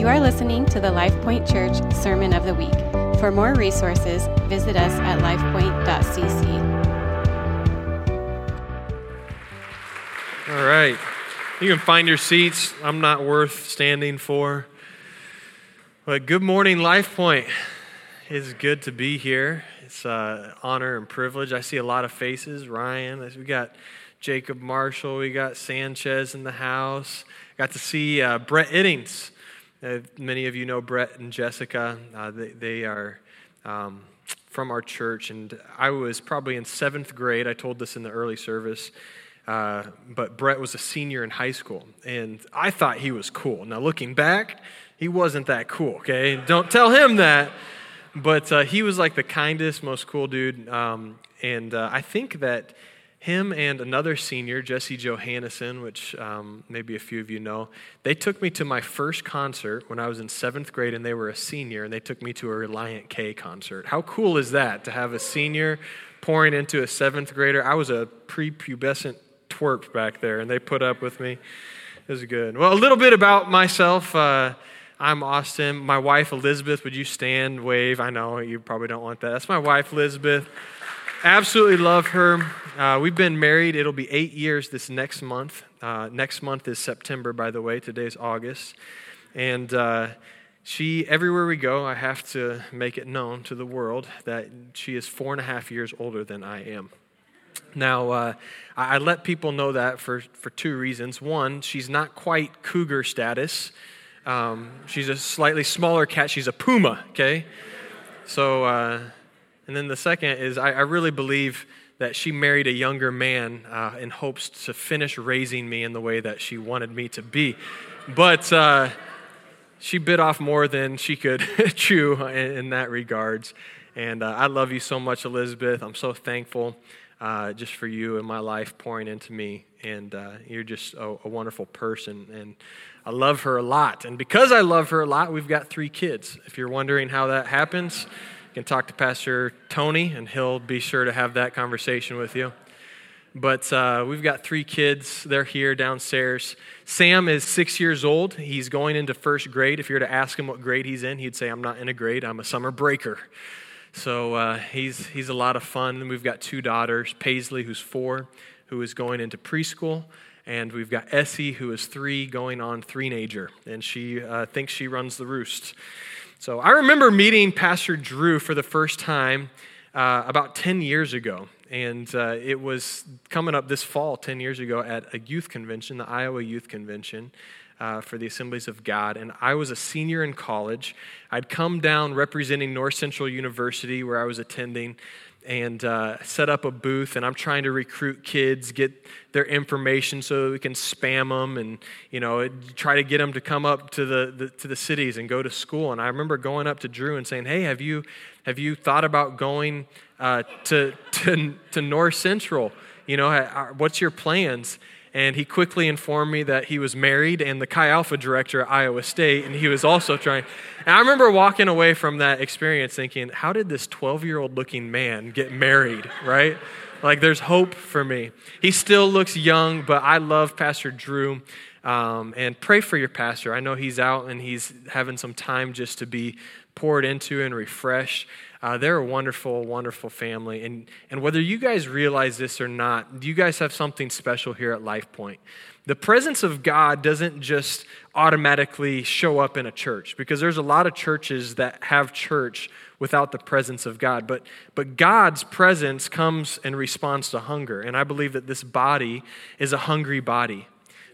You are listening to the LifePoint Church Sermon of the Week. For more resources, visit us at lifepoint.cc. All right. You can find your seats. I'm not worth standing for. But good morning, LifePoint. It's good to be here. It's an uh, honor and privilege. I see a lot of faces. Ryan, we got Jacob Marshall, we got Sanchez in the house. Got to see uh, Brett Iddings. Uh, many of you know Brett and Jessica. Uh, they, they, are um, from our church, and I was probably in seventh grade. I told this in the early service. Uh, but Brett was a senior in high school, and I thought he was cool. Now, looking back, he wasn't that cool, okay? Don't tell him that. But uh, he was like the kindest, most cool dude. Um, and uh, I think that him and another senior, Jesse Johannesson, which um, maybe a few of you know, they took me to my first concert when I was in seventh grade and they were a senior, and they took me to a Relient K concert. How cool is that to have a senior pouring into a seventh grader? I was a prepubescent twerp back there, and they put up with me. It was good. Well, a little bit about myself. Uh, I'm Austin. My wife, Elizabeth, would you stand, wave? I know you probably don't want that. That's my wife, Elizabeth. Absolutely love her. Uh, we've been married. It'll be eight years this next month. Uh, next month is September, by the way. Today's August. And uh, she, everywhere we go, I have to make it known to the world that she is four and a half years older than I am. Now, uh, I let people know that for, for two reasons. One, she's not quite cougar status. Um, she's a slightly smaller cat. She's a puma, okay? So, uh, and then the second is I, I really believe that she married a younger man uh, in hopes to finish raising me in the way that she wanted me to be. But uh, she bit off more than she could chew in, in, that regards. And uh, I love you so much, Elizabeth. I'm so thankful uh, just for you and my life pouring into me. And uh, you're just a, a wonderful person. And I love her a lot. And because I love her a lot, we've got three kids. If you're wondering how that happens, can talk to Pastor Tony, and he'll be sure to have that conversation with you. But uh, we've got three kids. They're here downstairs. Sam is six years old. He's going into first grade. If you were to ask him what grade he's in, he'd say, I'm not in a grade, I'm a summer breaker. So uh, he's, he's a lot of fun. We've got two daughters Paisley, who's four, who is going into preschool. And we've got Essie, who is three, going on three-nager. And she uh, thinks she runs the roost. So I remember meeting Pastor Drew for the first time uh, about 10 years ago. And uh, it was coming up this fall, 10 years ago, at a youth convention, the Iowa Youth Convention. Uh, for the Assemblies of God. And I was a senior in college. I'd come down representing North Central University, where I was attending, and uh, set up a booth and i'm trying to recruit kids get their information so we can spam them and you know try to get them to come up to the, the, to the cities and go to school. And i remember going up to drew and saying hey have you have you thought about going uh, to, to, to north central? You know what's your plans and he quickly informed me that he was married and the Chi Alpha director at Iowa State, and he was also trying. And I remember walking away from that experience thinking, how did this 12 year old looking man get married, right? Like, there's hope for me. He still looks young, but I love Pastor Drew. Um, and pray for your pastor. I know he's out and he's having some time just to be poured into and refreshed. Uh, they're a wonderful, wonderful family. And, and whether you guys realize this or not, you guys have something special here at Life Point. The presence of God doesn't just automatically show up in a church because there's a lot of churches that have church without the presence of God. But, but God's presence comes in response to hunger. And I believe that this body is a hungry body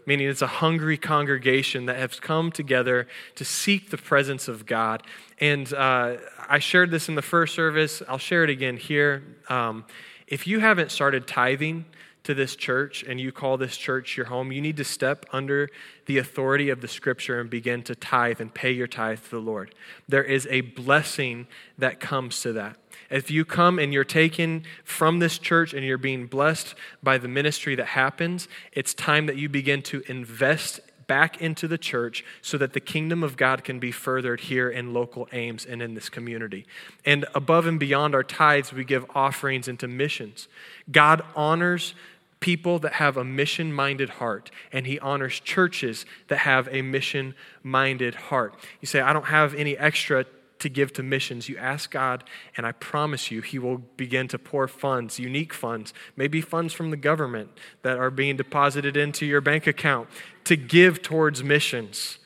meaning it's a hungry congregation that has come together to seek the presence of God. And uh, I shared this in the first service, I'll share it again here. Um, if you haven't started tithing, to this church and you call this church your home, you need to step under the authority of the scripture and begin to tithe and pay your tithe to the Lord. There is a blessing that comes to that. If you come and you're taken from this church and you're being blessed by the ministry that happens, it's time that you begin to invest back into the church so that the kingdom of God can be furthered here in local Ames and in this community. And above and beyond our tithes, we give offerings into missions. God honors people that have a mission minded heart, and he honors churches that have a mission minded heart. You say, I don't have any extra to give to missions. You ask God, and I promise you, He will begin to pour funds, unique funds, maybe funds from the government that are being deposited into your bank account to give towards missions.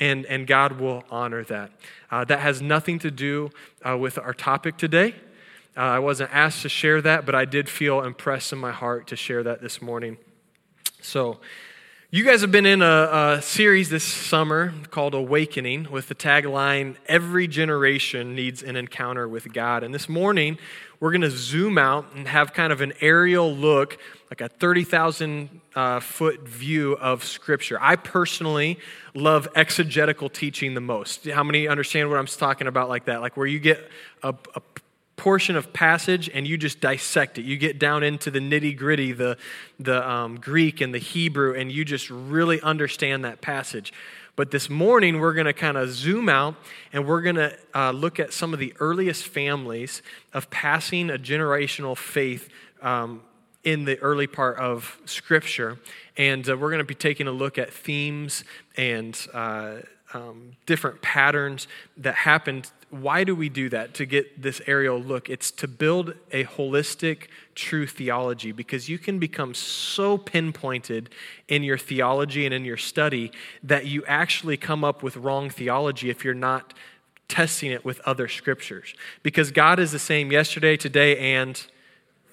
And, and God will honor that. Uh, that has nothing to do uh, with our topic today. Uh, I wasn't asked to share that, but I did feel impressed in my heart to share that this morning. So, you guys have been in a, a, series this summer called Awakening with the tagline, Every Generation Needs an Encounter with God. And this morning, we're going to zoom out and have kind of an aerial look, like a 30,000 uh, foot view of Scripture. I personally love exegetical teaching the most. How many understand what I'm talking about like that? Like where you get a, a portion of passage and you just dissect it. You get down into the nitty gritty, the, the um, Greek and the Hebrew, and you just really understand that passage. But this morning, we're going to kind of zoom out and we're going to uh, look at some of the earliest families of passing a generational faith um, in the early part of Scripture. And uh, we're going to be taking a look at themes and uh, um, different patterns that happened why do we do that to get this aerial look? It's to build a holistic, true theology because you can become so pinpointed in your theology and in your study that you actually come up with wrong theology if you're not testing it with other scriptures. Because God is the same yesterday, today, and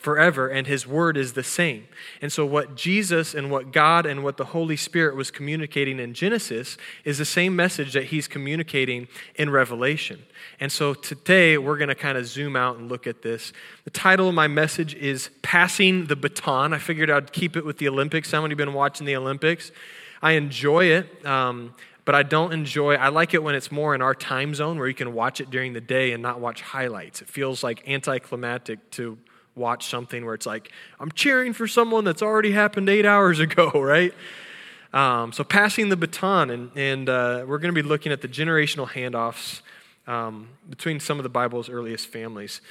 forever, and his word is the same. And so, what Jesus and what God and what the Holy Spirit was communicating in Genesis is the same message that he's communicating in Revelation. And so, today we're going to kind of zoom out and look at this. The title of my message is Passing the Baton. I figured I'd keep it with the Olympics. How many been watching the Olympics? I enjoy it. Um, but I don't enjoy I like it when it's more in our time zone where you can watch it during the day and not watch highlights. It feels like anticlimactic to watch something where it's like, I'm cheering for someone that's already happened eight hours ago, right? Um, so, passing the baton, and, and uh, we're going to be looking at the generational handoffs um, between some of the Bible's earliest families.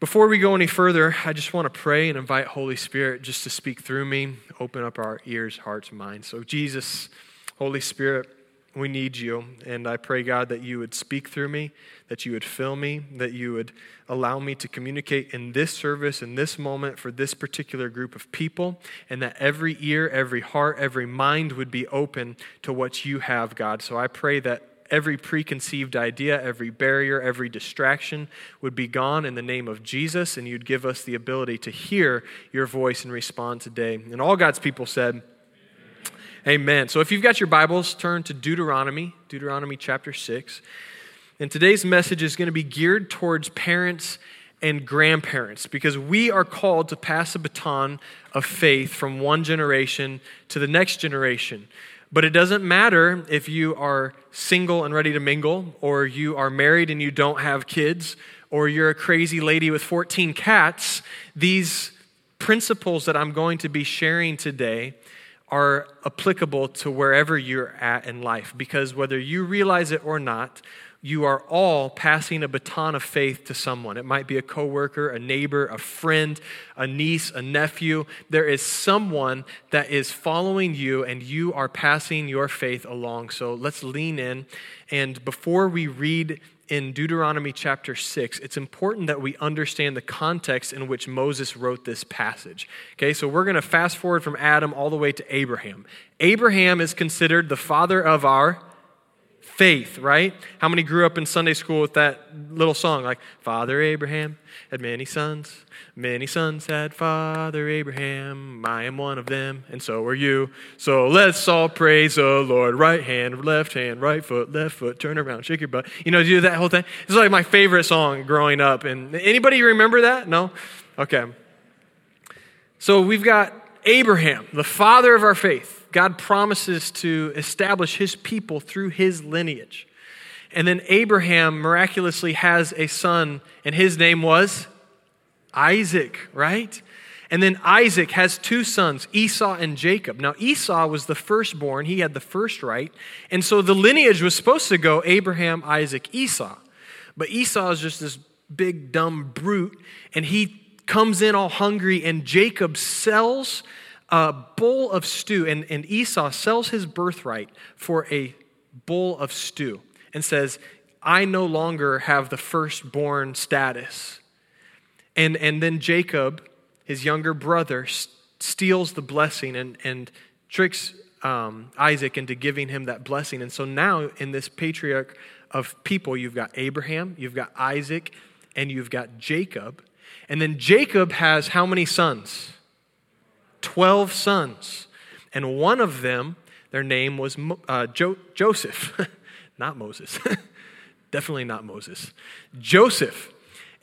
Before we go any further, I just want to pray and invite Holy Spirit just to speak through me, open up our ears, hearts, minds. So, Jesus, Holy Spirit, we need you. And I pray, God, that you would speak through me, that you would fill me, that you would allow me to communicate in this service, in this moment, for this particular group of people, and that every ear, every heart, every mind would be open to what you have, God. So I pray that every preconceived idea, every barrier, every distraction would be gone in the name of Jesus, and you'd give us the ability to hear your voice and respond today. And all God's people said, Amen. So if you've got your Bibles, turn to Deuteronomy, Deuteronomy chapter 6. And today's message is going to be geared towards parents and grandparents because we are called to pass a baton of faith from one generation to the next generation. But it doesn't matter if you are single and ready to mingle, or you are married and you don't have kids, or you're a crazy lady with 14 cats. These principles that I'm going to be sharing today are applicable to wherever you're at in life because whether you realize it or not, you are all passing a baton of faith to someone. It might be a coworker, a neighbor, a friend, a niece, a nephew. There is someone that is following you and you are passing your faith along. So let's lean in. And before we read in Deuteronomy chapter 6, it's important that we understand the context in which Moses wrote this passage. Okay, so we're going to fast forward from Adam all the way to Abraham. Abraham is considered the father of our faith, right? How many grew up in Sunday school with that little song, like, Father Abraham had many sons, many sons had Father Abraham, I am one of them, and so are you. So let's all praise the Lord. Right hand, left hand, right foot, left foot, turn around, shake your butt. You know, do that whole thing. It's like my favorite song growing up. And anybody remember that? No? Okay. So we've got Abraham, the father of our faith. God promises to establish his people through his lineage. And then Abraham miraculously has a son, and his name was Isaac, right? And then Isaac has two sons, Esau and Jacob. Now, Esau was the firstborn, he had the first right. And so the lineage was supposed to go Abraham, Isaac, Esau. But Esau is just this big, dumb brute, and he comes in all hungry, and Jacob sells a bowl of stew, and, and Esau sells his birthright for a bowl of stew and says, I no longer have the firstborn status. And, and then Jacob, his younger brother, steals the blessing and, and tricks um, Isaac into giving him that blessing. And so now, in this patriarch of people, you've got Abraham, you've got Isaac, and you've got Jacob. And then Jacob has how many sons? Twelve sons. And one of them, their name was uh, jo- Joseph, not Moses. Definitely not Moses. Joseph.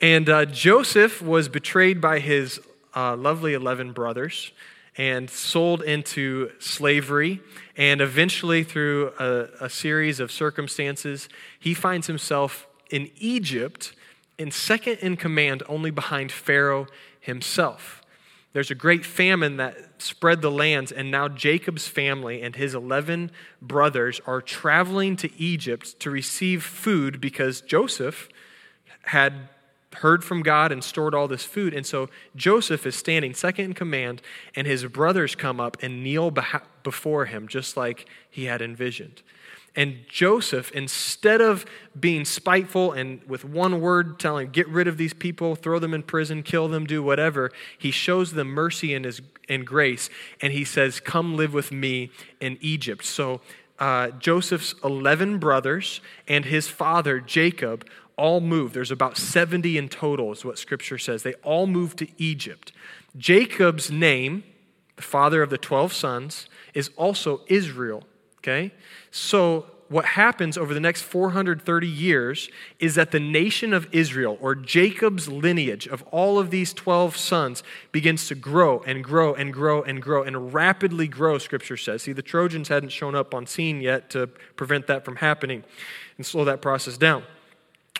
And uh, Joseph was betrayed by his uh, lovely 11 brothers and sold into slavery. And eventually, through a, a, series of circumstances, he finds himself in Egypt in second in command, only behind Pharaoh himself. There's a great famine that spread the lands, and now Jacob's family and his 11 brothers are traveling to Egypt to receive food because Joseph had heard from God and stored all this food. And so Joseph is standing second in command, and his brothers come up and kneel before him, just like he had envisioned. And Joseph, instead of being spiteful and with one word telling, get rid of these people, throw them in prison, kill them, do whatever, he shows them mercy and, his, and grace. And he says, Come live with me in Egypt. So uh, Joseph's 11 brothers and his father, Jacob, all moved. There's about 70 in total, is what scripture says. They all moved to Egypt. Jacob's name, the father of the 12 sons, is also Israel. Okay? So, what happens over the next 430 years is that the nation of Israel, or Jacob's lineage of all of these 12 sons, begins to grow and grow and grow and grow and rapidly grow, scripture says. See, the Trojans hadn't shown up on scene yet to prevent that from happening and slow that process down.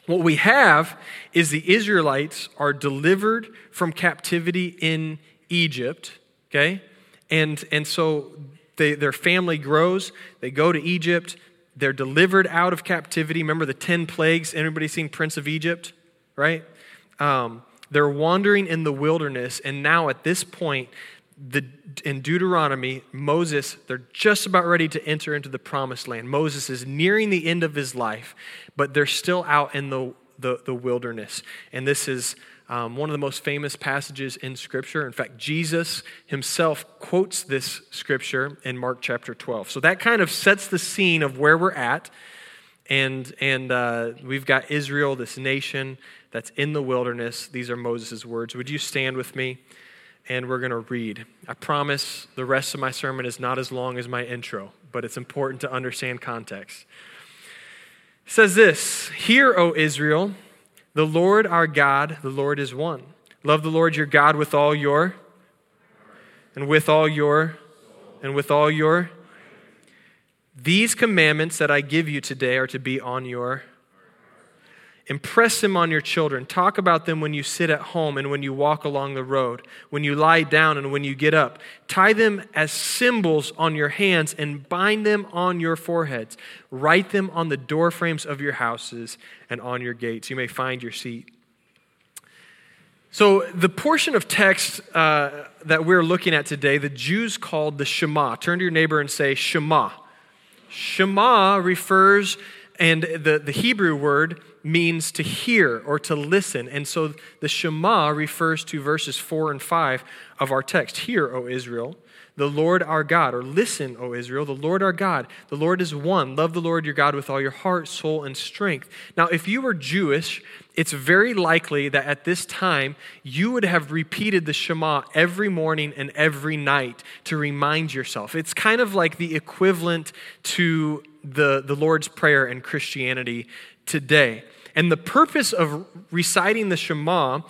What we have is the Israelites are delivered from captivity in Egypt, okay? And, and so they, their family grows, they go to Egypt, they're delivered out of captivity. Remember the 10 plagues? Anybody seen Prince of Egypt? Right? Um, they're wandering in the wilderness, and now at this point, the, in Deuteronomy, Moses, they're just about ready to enter into the promised land. Moses is nearing the end of his life, but they're still out in the, the, the wilderness. And this is um, one of the most famous passages in Scripture. In fact, Jesus himself quotes this scripture in Mark chapter 12. So that kind of sets the scene of where we're at. And, and uh, we've got Israel, this nation that's in the wilderness. These are Moses' words. Would you stand with me? and we're going to read. I promise the rest of my sermon is not as long as my intro, but it's important to understand context. It says this Hear, O Israel, the Lord our God, the Lord is one. Love the Lord your God with all your, and with all your, and with all your. These commandments that I give you today are to be on your Impress them on your children. Talk about them when you sit at home and when you walk along the road, when you lie down and when you get up. Tie them as symbols on your hands and bind them on your foreheads. Write them on the doorframes of your houses and on your gates. You may find your seat. So, the portion of text uh, that we're looking at today, the Jews called the Shema. Turn to your neighbor and say, Shema. Shema refers, and the, the Hebrew word means to hear or to listen. And so the Shema refers to verses 4 and 5 of our text. Hear, O Israel, the Lord our God, or listen, O Israel, the Lord our God. The Lord is one. Love the Lord your God with all your heart, soul, and strength. Now, if you were Jewish, it's very likely that at this time you would have repeated the Shema every morning and every night to remind yourself. It's kind of like the equivalent to the, the Lord's Prayer in Christianity today. And the purpose of reciting the Shema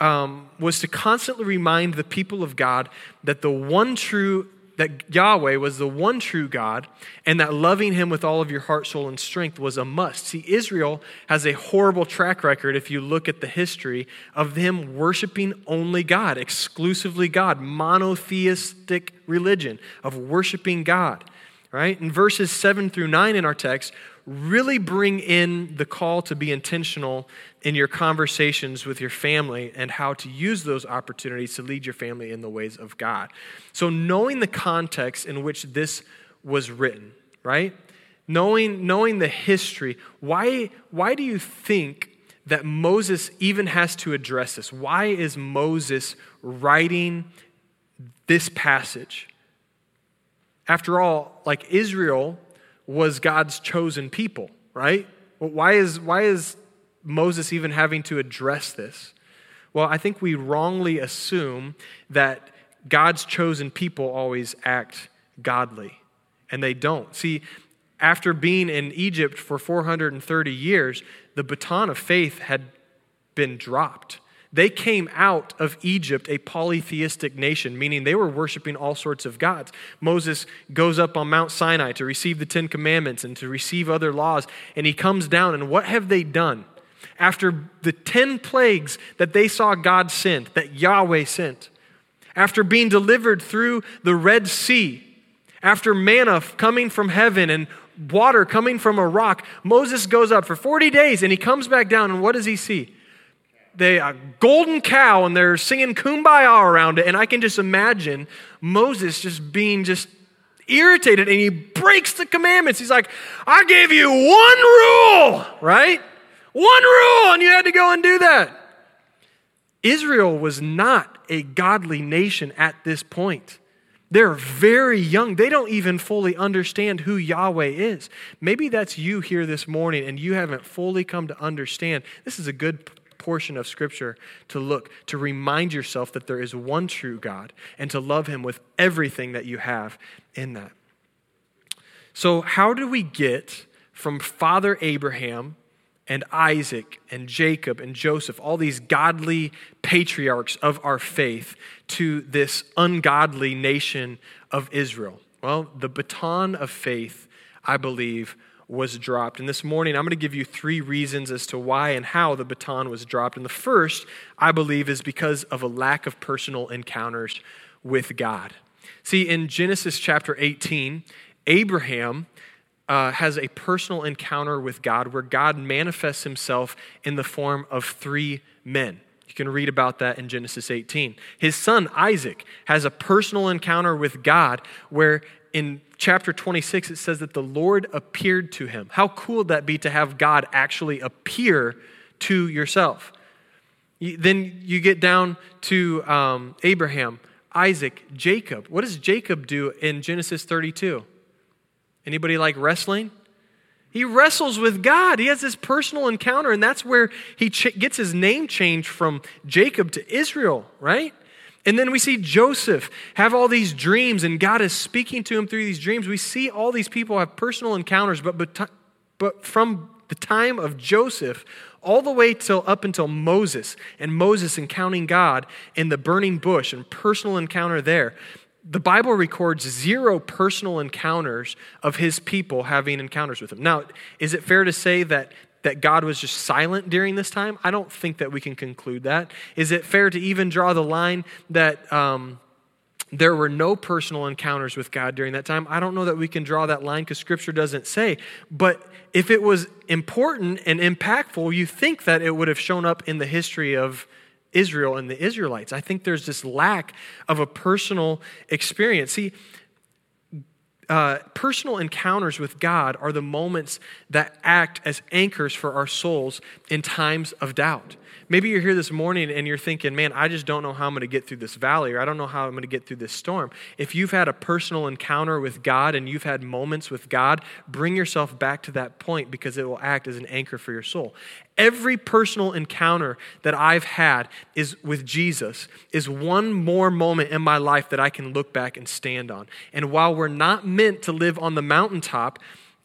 um, was to constantly remind the people of God that the one true that Yahweh was the one true God and that loving him with all of your heart, soul, and strength was a must. See, Israel has a horrible track record, if you look at the history, of them worshiping only God, exclusively God, monotheistic religion of worshiping God. Right? In verses 7 through 9 in our text, really bring in the call to be intentional in your conversations with your family and how to use those opportunities to lead your family in the ways of God. So, knowing the context in which this was written, right? Knowing, knowing the history, why, why do you think that Moses even has to address this? Why is Moses writing this passage? After all, like Israel was God's chosen people, right? Why is, why is Moses even having to address this? Well, I think we wrongly assume that God's chosen people always act godly, and they don't. See, after being in Egypt for 430 years, the baton of faith had been dropped. They came out of Egypt a polytheistic nation, meaning they were worshiping all sorts of gods. Moses goes up on Mount Sinai to receive the Ten Commandments and to receive other laws, and he comes down, and what have they done? After the 10 plagues that they saw God send, that Yahweh sent, after being delivered through the Red Sea, after manna coming from heaven and water coming from a rock, Moses goes up for 40 days and he comes back down, and what does he see? They a golden cow and they're singing kumbaya around it and i can just imagine moses just being just irritated and he breaks the commandments he's like i gave you one rule right one rule and you had to go and do that israel was not a godly nation at this point they're very young. They don't even fully understand who Yahweh is. Maybe that's you here this morning and you haven't fully come to understand. This is a good portion of Scripture to look, to remind yourself that there is one true God and to love Him with everything that you have in that. So, how do we get from Father Abraham and Isaac and Jacob and Joseph, all these godly patriarchs of our faith, to this ungodly nation of Israel? Well, the baton of faith, I believe, was dropped. And this morning, I'm going to give you three reasons as to why and how the baton was dropped. And the first, I believe, is because of a lack of personal encounters with God. See, in Genesis chapter 18, Abraham uh, has a personal encounter with God where God manifests himself in the form of three men. You can read about that in Genesis 18. His son Isaac has a personal encounter with God where in chapter 26, it says that the Lord appeared to him. How cool would that be to have God actually appear to yourself? Then you get down to um, Abraham, Isaac, Jacob. What does Jacob do in Genesis 32? Anybody like wrestling? He wrestles with God. He has this personal encounter, and that's where he ch- gets his name changed from Jacob to Israel, right? And then we see Joseph have all these dreams, and God is speaking to him through these dreams. We see all these people have personal encounters, but, but, but from the time of Joseph all the way till up until Moses, and Moses encountering God in the burning bush and personal encounter there, the Bible records zero personal encounters of his people having encounters with him. Now, is it fair to say that that God was just silent during this time? I don't think that we can conclude that. Is it fair to even draw the line that um, there were no personal encounters with God during that time? I don't know that we can draw that line because Scripture doesn't say. But if it was important and impactful, you think that it would have shown up in the history of Israel and the Israelites. I think there's this lack of a personal experience. See, uh, personal encounters with God are the moments that act as anchors for our souls in times of doubt. Maybe you're here this morning and you're thinking, man, I just don't know how I'm going to get through this valley, or I don't know how I'm going to get through this storm. If you've had a personal encounter with God and you've had moments with God, bring yourself back to that point because it will act as an anchor for your soul. Every personal encounter that I've had is with Jesus is one more moment in my life that I can look back and stand on. And while we're not meant to live on the mountaintop,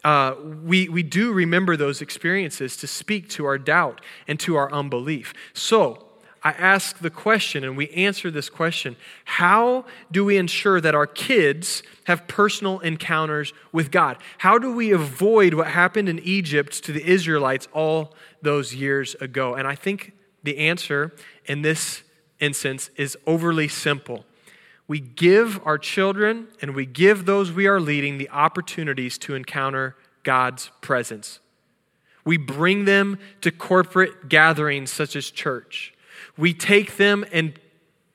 uh, we, we do remember those experiences to speak to our doubt and to our unbelief. So, I ask the question and we answer this question How do we ensure that our kids have personal encounters with God? How do we avoid what happened in Egypt to the Israelites all those years ago? And I think the answer in this instance is overly simple. We give our children and we give those we are leading the opportunities to encounter God's presence. We bring them to corporate gatherings such as church. We take them and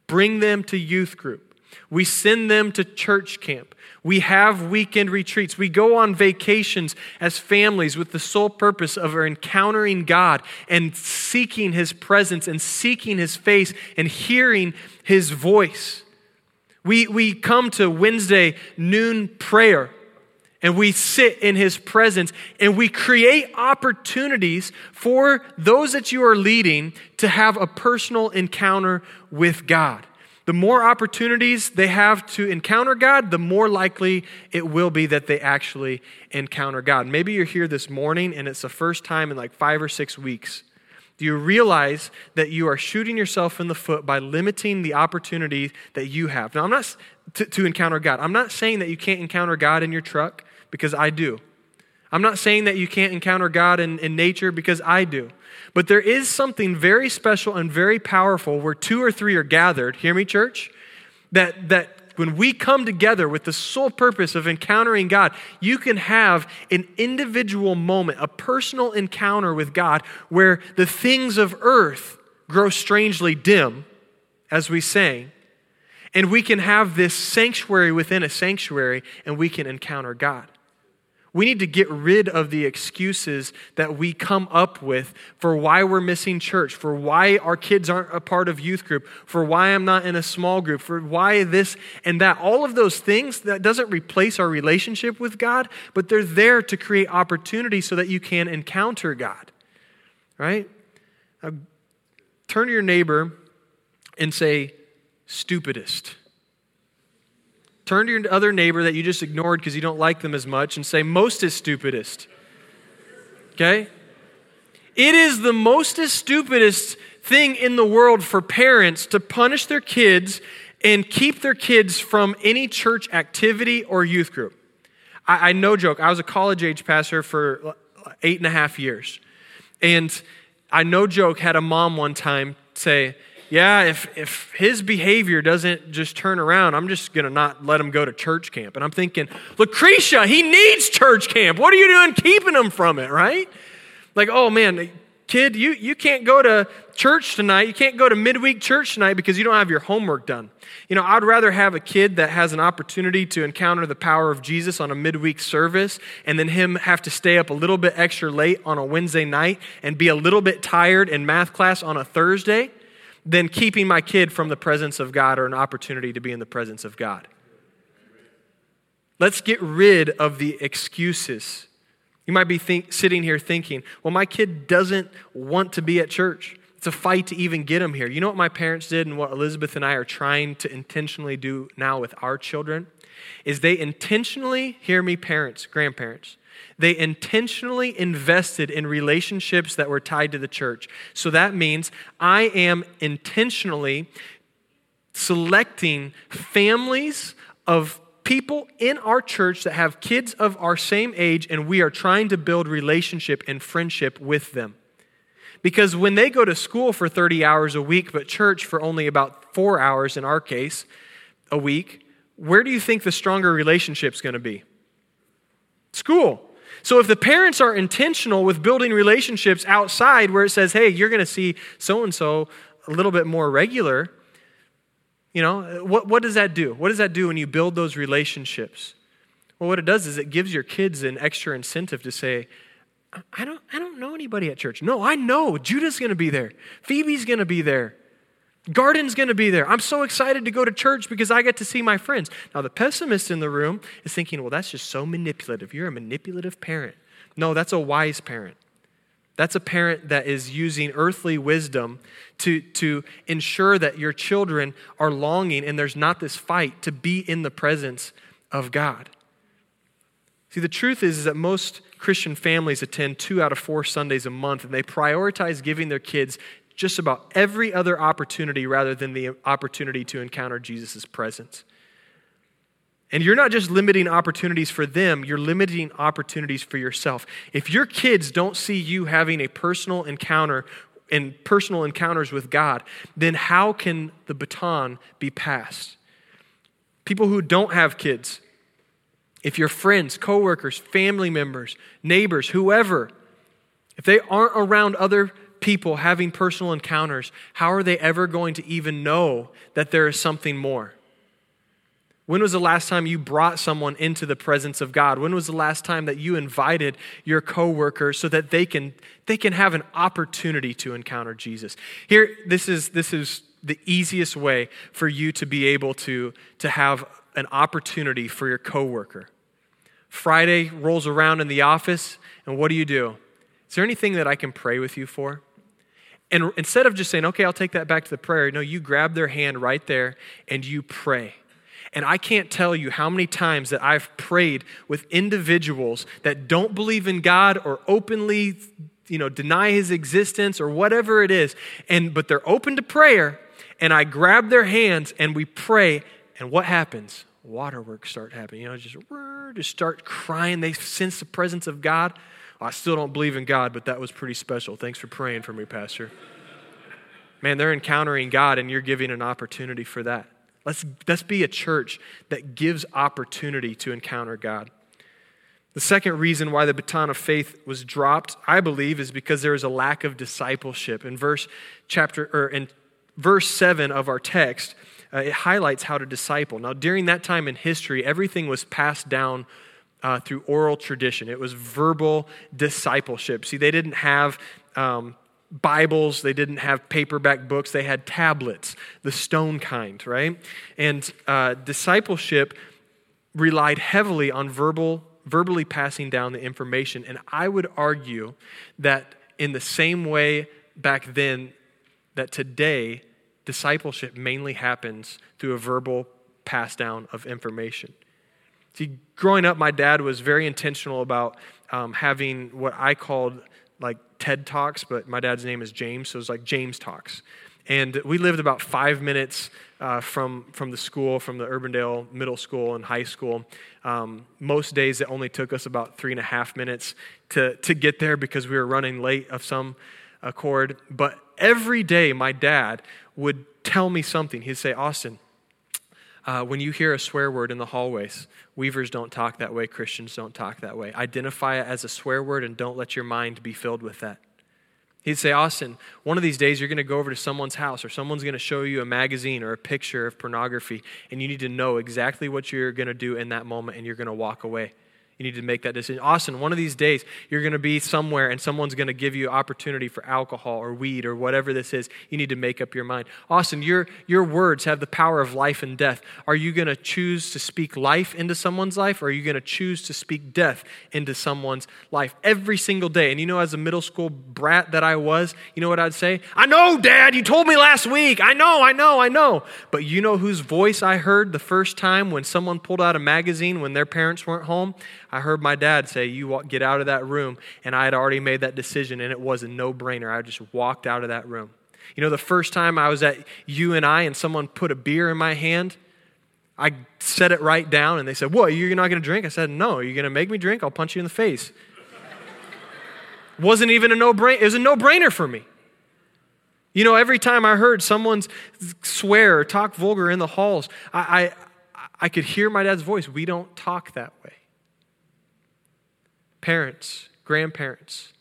bring them to youth group. We send them to church camp. We have weekend retreats. We go on vacations as families with the sole purpose of encountering God and seeking His presence and seeking His face and hearing His voice. We, we come to Wednesday noon prayer and we sit in his presence and we create opportunities for those that you are leading to have a personal encounter with God. The more opportunities they have to encounter God, the more likely it will be that they actually encounter God. Maybe you're here this morning and it's the first time in like five or six weeks. Do you realize that you are shooting yourself in the foot by limiting the opportunity that you have? Now, I'm not to, to encounter God. I'm not saying that you can't encounter God in your truck because I do. I'm not saying that you can't encounter God in, in nature because I do. But there is something very special and very powerful where two or three are gathered. Hear me, church? That, that when we come together with the sole purpose of encountering God, you can have an individual moment, a personal encounter with God where the things of earth grow strangely dim, as we sang. And we can have this sanctuary within a sanctuary and we can encounter God. We need to get rid of the excuses that we come up with for why we're missing church, for why our kids aren't a part of youth group, for why I'm not in a small group, for why this and that. All of those things that doesn't replace our relationship with God, but they're there to create opportunity so that you can encounter God. Right? Now, turn to your neighbor and say, stupidest. Turn to your other neighbor that you just ignored because you don't like them as much and say, mostest stupidest. Okay? It is the mostest stupidest thing in the world for parents to punish their kids and keep their kids from any church activity or youth group. I, I no joke, I was a college age pastor for eight and a half years. And I no joke had a mom one time say, yeah, if, if his behavior doesn't just turn around, I'm just going to not let him go to church camp. And I'm thinking, Lucretia, he needs church camp. What are you doing keeping him from it, right? Like, oh man, kid, you, you can't go to church tonight. You can't go to midweek church tonight because you don't have your homework done. You know, I'd rather have a kid that has an opportunity to encounter the power of Jesus on a midweek service and then him have to stay up a little bit extra late on a Wednesday night and be a little bit tired in math class on a Thursday than keeping my kid from the presence of God or an opportunity to be in the presence of God. Let's get rid of the excuses. You might be think, sitting here thinking, well, my kid doesn't want to be at church. It's a fight to even get him here. You know what my parents did and what Elizabeth and I are trying to intentionally do now with our children? Is they intentionally, hear me, parents, grandparents, they intentionally invested in relationships that were tied to the church. So that means I am intentionally selecting families of people in our church that have kids of our same age, and we are trying to build relationship and friendship with them. Because when they go to school for 30 hours a week, but church for only about four hours in our case a week, where do you think the stronger relationship's going to be? School. So if the parents are intentional with building relationships outside where it says, hey, you're going to see so and so a little bit more regular, you know, what, what does that do? What does that do when you build those relationships? Well, what it does is it gives your kids an extra incentive to say, I don't, I don't know anybody at church. No, I know. Judah's going to be there. Phoebe's going to be there. Garden's going to be there. I'm so excited to go to church because I get to see my friends. Now, the pessimist in the room is thinking, well, that's just so manipulative. You're a manipulative parent. No, that's a wise parent. That's a parent that is using earthly wisdom to, to ensure that your children are longing and there's not this fight to be in the presence of God. See, the truth is, is that most Christian families attend two out of four Sundays a month and they prioritize giving their kids just about every other opportunity rather than the opportunity to encounter Jesus' presence. And you're not just limiting opportunities for them, you're limiting opportunities for yourself. If your kids don't see you having a personal encounter and personal encounters with God, then how can the baton be passed? People who don't have kids, If your friends, coworkers, family members, neighbors, whoever, if they aren't around other people having personal encounters, how are they ever going to even know that there is something more? When was the last time you brought someone into the presence of God? When was the last time that you invited your coworker so that they can they can have an opportunity to encounter Jesus? Here this is this is the easiest way for you to be able to to have an opportunity for your coworker. Friday rolls around in the office and what do you do? Is there anything that I can pray with you for? And instead of just saying, okay, I'll take that back to the prayer, no, you grab their hand right there and you pray. And I can't tell you how many times that I've prayed with individuals that don't believe in God or openly, you know, deny his existence or whatever it is. And but they're open to prayer, and I grab their hands and we pray, and what happens? Waterworks start happening. You know, just just start crying. They sense the presence of God. I still don't believe in God, but that was pretty special. Thanks for praying for me, Pastor. Man, they're encountering God, and you're giving an opportunity for that. Let's, let's be a church that gives opportunity to encounter God. The second reason why the baton of faith was dropped, I believe, is because there is a lack of discipleship. In verse chapter or in verse 7 of our text, uh, it highlights how to disciple. Now, during that time in history, everything was passed down uh, through oral tradition. It was verbal discipleship. See, they didn't have um, Bibles, they didn't have paperback books, they had tablets, the stone kind, right? And uh, discipleship relied heavily on verbal, verbally passing down the information. And I would argue that in the same way back then, that today, discipleship mainly happens through a verbal pass down of information. See, growing up, my dad was very intentional about um, having what I called like TED Talks, but my dad's name is James, so it was like James Talks. And we lived about five minutes uh, from, from the school, from the Urbandale Middle School and high school. Um, most days it only took us about three and a half minutes to, to get there because we were running late of some accord. But every day my dad would tell me something. He'd say, Austin, uh, when you hear a swear word in the hallways, Weavers don't talk that way, Christians don't talk that way. Identify it as a swear word and don't let your mind be filled with that. He'd say, Austin, one of these days you're going to go over to someone's house or someone's going to show you a magazine or a picture of pornography, and you need to know exactly what you're going to do in that moment, and you're going to walk away. You need to make that decision. Austin, one of these days, you're going to be somewhere and someone's going to give you opportunity for alcohol or weed or whatever this is. You need to make up your mind. Austin, your, your words have the power of life and death. Are you going to choose to speak life into someone's life or are you going to choose to speak death into someone's life every single day? And you know, as a middle school brat that I was, you know what I'd say? I know, Dad, you told me last week. I know, I know, I know. But you know whose voice I heard the first time when someone pulled out a magazine when their parents weren't home? I heard my dad say, You get out of that room. And I had already made that decision, and it was a no brainer. I just walked out of that room. You know, the first time I was at you and I, and someone put a beer in my hand, I set it right down, and they said, What, you're not going to drink? I said, No, you're going to make me drink? I'll punch you in the face. Wasn't even a no brainer. It was a no brainer for me. You know, every time I heard someone swear or talk vulgar in the halls, I, I, I could hear my dad's voice. We don't talk that way. Parents, grandparents,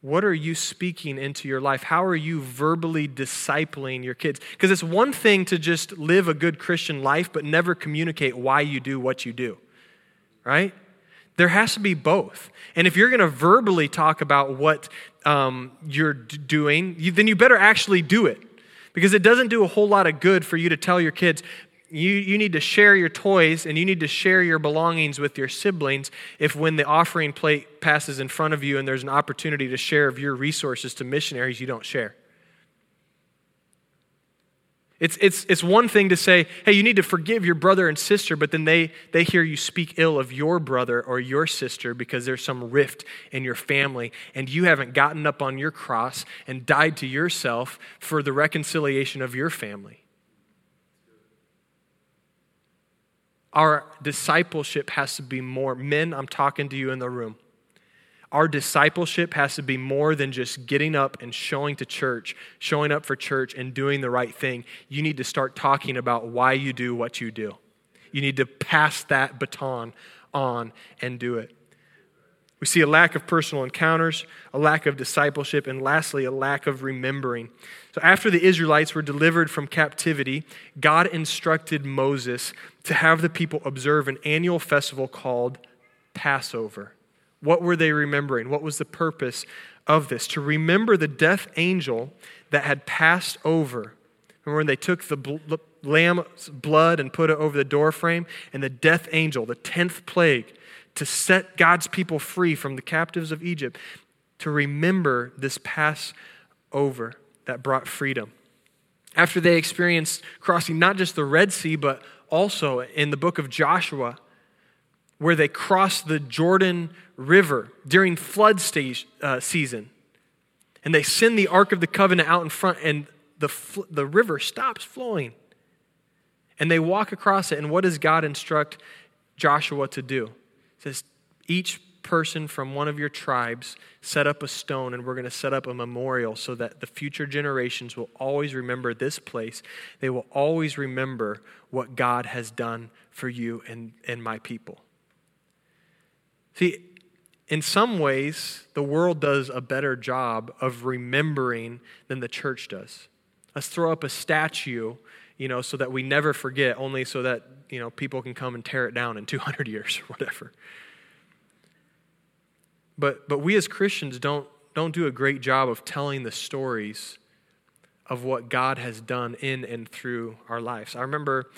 what are you speaking into your life? How are you verbally discipling your kids? Because it's one thing to just live a good Christian life, but never communicate why you do what you do, right? There has to be both. And if you're going to verbally talk about what um, you're doing, you, then you better actually do it. Because it doesn't do a whole lot of good for you to tell your kids, you, you need to share your toys and you need to share your belongings with your siblings if when the offering plate passes in front of you and there's an opportunity to share of your resources to missionaries, you don't share. It's, it's, it's one thing to say, hey, you need to forgive your brother and sister, but then they, they hear you speak ill of your brother or your sister because there's some rift in your family, and you haven't gotten up on your cross and died to yourself for the reconciliation of your family. Our discipleship has to be more. Men, I'm talking to you in the room. Our discipleship has to be more than just getting up and showing to church, showing up for church and doing the right thing. You need to start talking about why you do what you do. You need to pass that baton on and do it. We see a lack of personal encounters, a lack of discipleship, and lastly, a lack of remembering. So, after the Israelites were delivered from captivity, God instructed Moses to have the people observe an annual festival called Passover. What were they remembering? What was the purpose of this? To remember the death angel that had passed over. Remember when they took the lamb's blood and put it over the doorframe, and the death angel, the 10th plague, to set God's people free from the captives of Egypt, to remember this Passover that brought freedom. After they experienced crossing not just the Red Sea, but also in the book of Joshua, where they crossed the Jordan River during flood stage, uh, season. And they send the Ark of the Covenant out in front, and the, the river stops flowing. And they walk across it, and what does God instruct Joshua to do? says, Each person from one of your tribes set up a stone, and we're going to set up a memorial so that the future generations will always remember this place. They will always remember what God has done for you and, and my people. See, in some ways, the world does a better job of remembering than the church does. Let's throw up a statue, you know, so that we never forget, only so that, you know, people can come and tear it down in 200 years or whatever. But, but we as Christians don't, don't do a great job of telling the stories of what God has done in and through our lives. I remember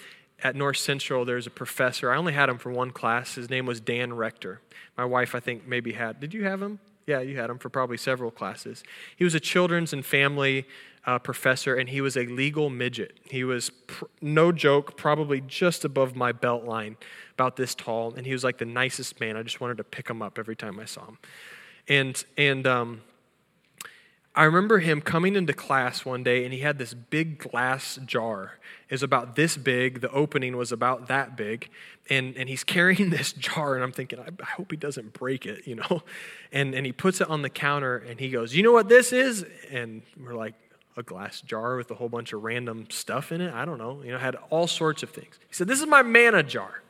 at North Central, there's a professor. I only had him for one class. His name was Dan Rector. My wife, I think, maybe had. Did you have him? Yeah, you had him for probably several classes. He was a children's and family uh, professor, and he was a legal midget. He was, pr- no joke, probably just above my belt line, about this tall, and he was like the nicest man. I just wanted to pick him up every time I saw him. And, and um, I remember him coming into class one day, and he had this big glass jar. It was about this big. The opening was about that big. And, and he's carrying this jar, and I'm thinking, I, I hope he doesn't break it, you know? And, and he puts it on the counter, and he goes, You know what this is? And we're like, a glass jar with a whole bunch of random stuff in it. I don't know. You know, had all sorts of things. He said, This is my manna jar.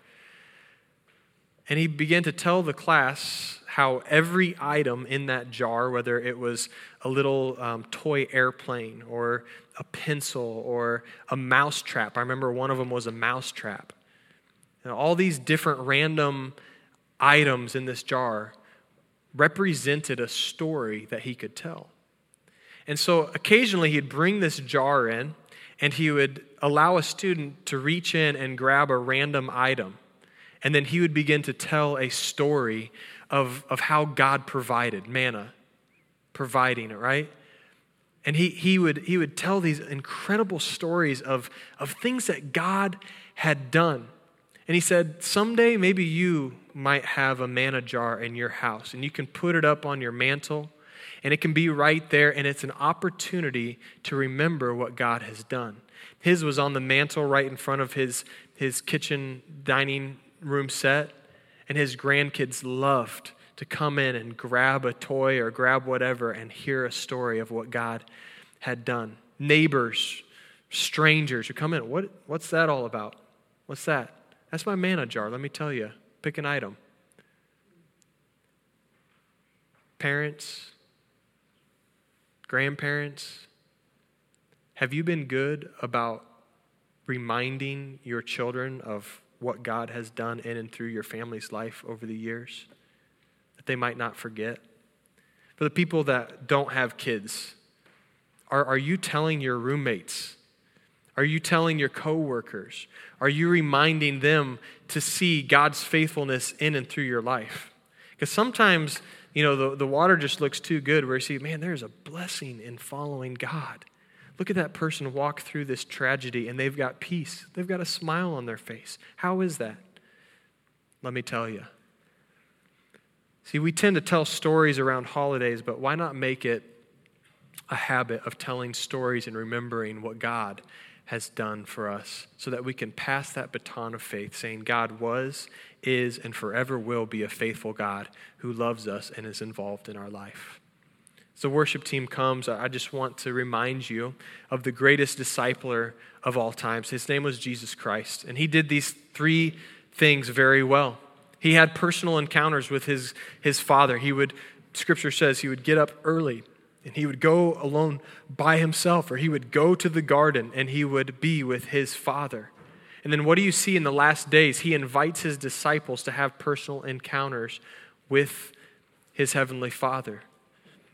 And he began to tell the class how every item in that jar, whether it was a little um, toy airplane or a pencil or a mouse trap, I remember one of them was a mouse trap. All these different random items in this jar represented a story that he could tell. And so occasionally he'd bring this jar in and he would allow a student to reach in and grab a random item. And then he would begin to tell a story of, of how God provided manna, providing it, right? And he, he, would, he would tell these incredible stories of, of things that God had done. And he said, Someday maybe you might have a manna jar in your house, and you can put it up on your mantel and it can be right there, and it's an opportunity to remember what God has done. His was on the mantel right in front of his, his kitchen dining room set, and his grandkids loved to come in and grab a toy or grab whatever and hear a story of what God had done. Neighbors, strangers who come in, what, what's that all about? What's that? That's my manna jar, let me tell you. Pick an item. Parents, Grandparents, have you been good about reminding your children of what God has done in and through your family's life over the years? That they might not forget? For the people that don't have kids, are, are you telling your roommates? Are you telling your coworkers? Are you reminding them to see God's faithfulness in and through your life? Because sometimes you know, the, the water just looks too good where you see, man, there's a blessing in following God. Look at that person walk through this tragedy and they've got peace. They've got a smile on their face. How is that? Let me tell you. See, we tend to tell stories around holidays, but why not make it a habit of telling stories and remembering what God has done for us so that we can pass that baton of faith, saying, God was, is, and forever will be a faithful God who loves us and is involved in our life. As the worship team comes, I just want to remind you of the greatest discipler of all times. His name was Jesus Christ, and he did these three things very well. He had personal encounters with his, his father. He would, scripture says, he would get up early and he would go alone by himself, or he would go to the garden and he would be with his father. And then what do you see in the last days? He invites his disciples to have personal encounters with his heavenly father.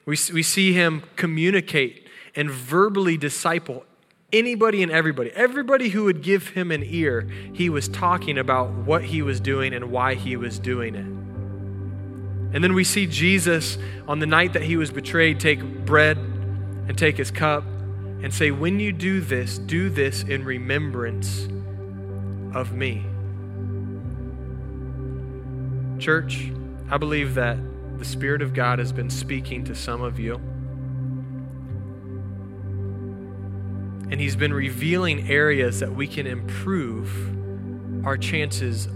We, we see him communicate and verbally disciple anybody and everybody. Everybody who would give him an ear, he was talking about what he was doing and why he was doing it. And then we see Jesus on the night that he was betrayed take bread and take his cup and say, When you do this, do this in remembrance of me. Church, I believe that the Spirit of God has been speaking to some of you. And He's been revealing areas that we can improve our chances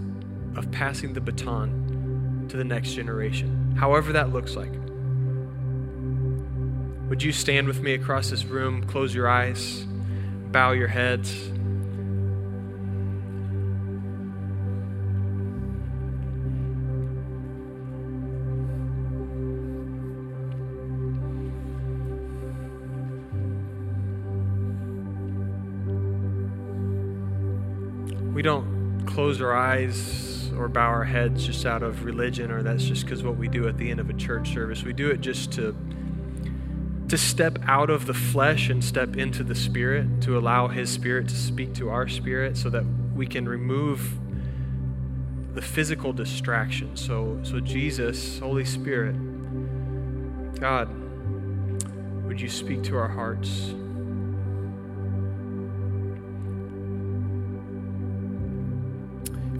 of passing the baton to the next generation, however that looks like. Would you stand with me across this room, close your eyes, bow your heads? Close our eyes or bow our heads just out of religion or that's just because what we do at the end of a church service. We do it just to to step out of the flesh and step into the spirit, to allow his spirit to speak to our spirit so that we can remove the physical distraction. So so Jesus, Holy Spirit, God, would you speak to our hearts?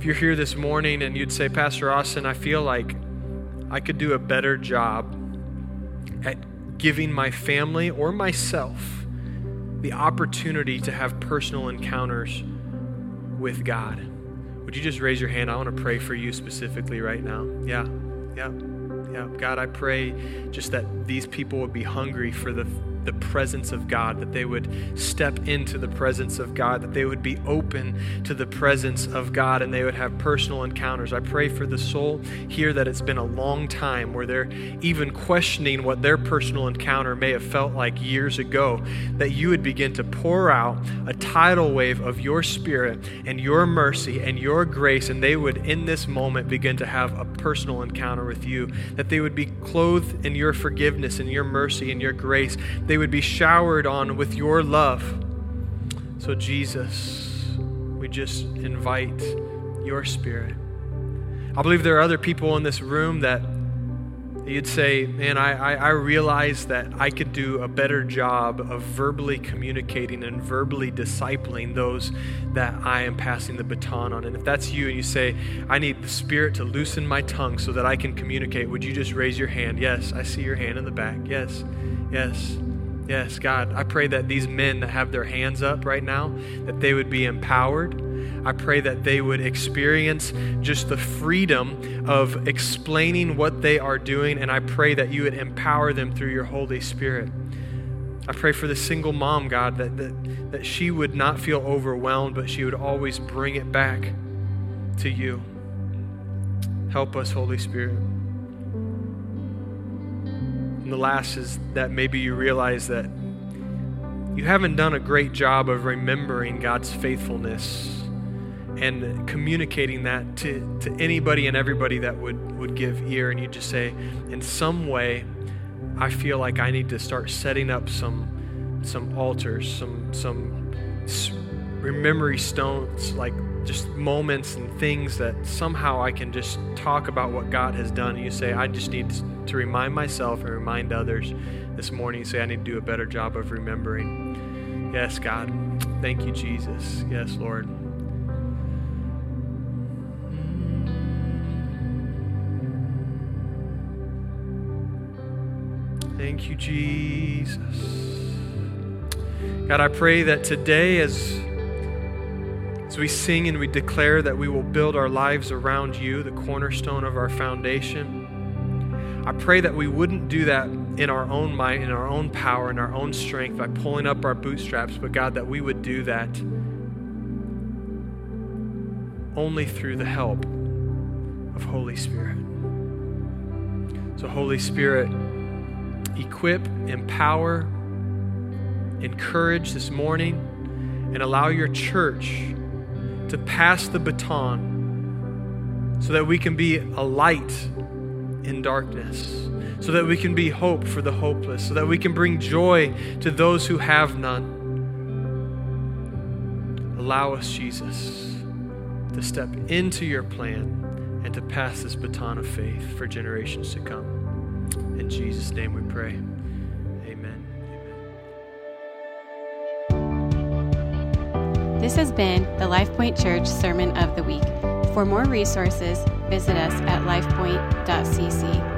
You're here this morning and you'd say, Pastor Austin, I feel like I could do a better job at giving my family or myself the opportunity to have personal encounters with God. Would you just raise your hand? I want to pray for you specifically right now. Yeah, yeah, yeah. God, I pray just that these people would be hungry for the the presence of God, that they would step into the presence of God, that they would be open to the presence of God, and they would have personal encounters. I pray for the soul here that it's been a long time where they're even questioning what their personal encounter may have felt like years ago, that you would begin to pour out a tidal wave of your spirit and your mercy and your grace, and they would, in this moment, begin to have a personal encounter with you, that they would be clothed in your forgiveness and your mercy and your grace. They they would be showered on with your love. So, Jesus, we just invite your spirit. I believe there are other people in this room that you'd say, Man, I, I, I, realize that I could do a better job of verbally communicating and verbally discipling those that I am passing the baton on. And if that's you and you say, I need the Spirit to loosen my tongue so that I can communicate, would you just raise your hand? Yes, I see your hand in the back. Yes, yes. Yes, God, I pray that these men that have their hands up right now, that they would be empowered. I pray that they would experience just the freedom of explaining what they are doing, and I pray that you would empower them through your Holy Spirit. I pray for the single mom, God, that, that, that she would not feel overwhelmed, but she would always bring it back to you. Help us, Holy Spirit. The last is that maybe you realize that you haven't done a great job of remembering God's faithfulness and communicating that to, to anybody and everybody that would, would give ear. And you just say, in some way, I feel like I need to start setting up some, some altars, some, some memory stones, like just moments and things that somehow I can just talk about what God has done. And you say, I just need to remind myself and remind others this morning. You say, I need to do a better job of remembering. Yes, God. Thank you, Jesus. Yes, Lord. Thank you, Jesus. God, I pray that today, as as we sing and we declare that we will build our lives around you, the cornerstone of our foundation, I pray that we wouldn't do that in our own might, in our own power, in our own strength, by pulling up our bootstraps, but God, that we would do that only through the help of Holy Spirit. So, Holy Spirit, equip, empower, encourage this morning, and allow your church to pass the baton so that we can be a light in darkness, so that we can be hope for the hopeless, so that we can bring joy to those who have none. Allow us, Jesus, to step into your plan and to pass this baton of faith for generations to come. In Jesus' name we pray. This has been the LifePoint Church Sermon of the Week. For more resources, visit us at lifepoint.cc.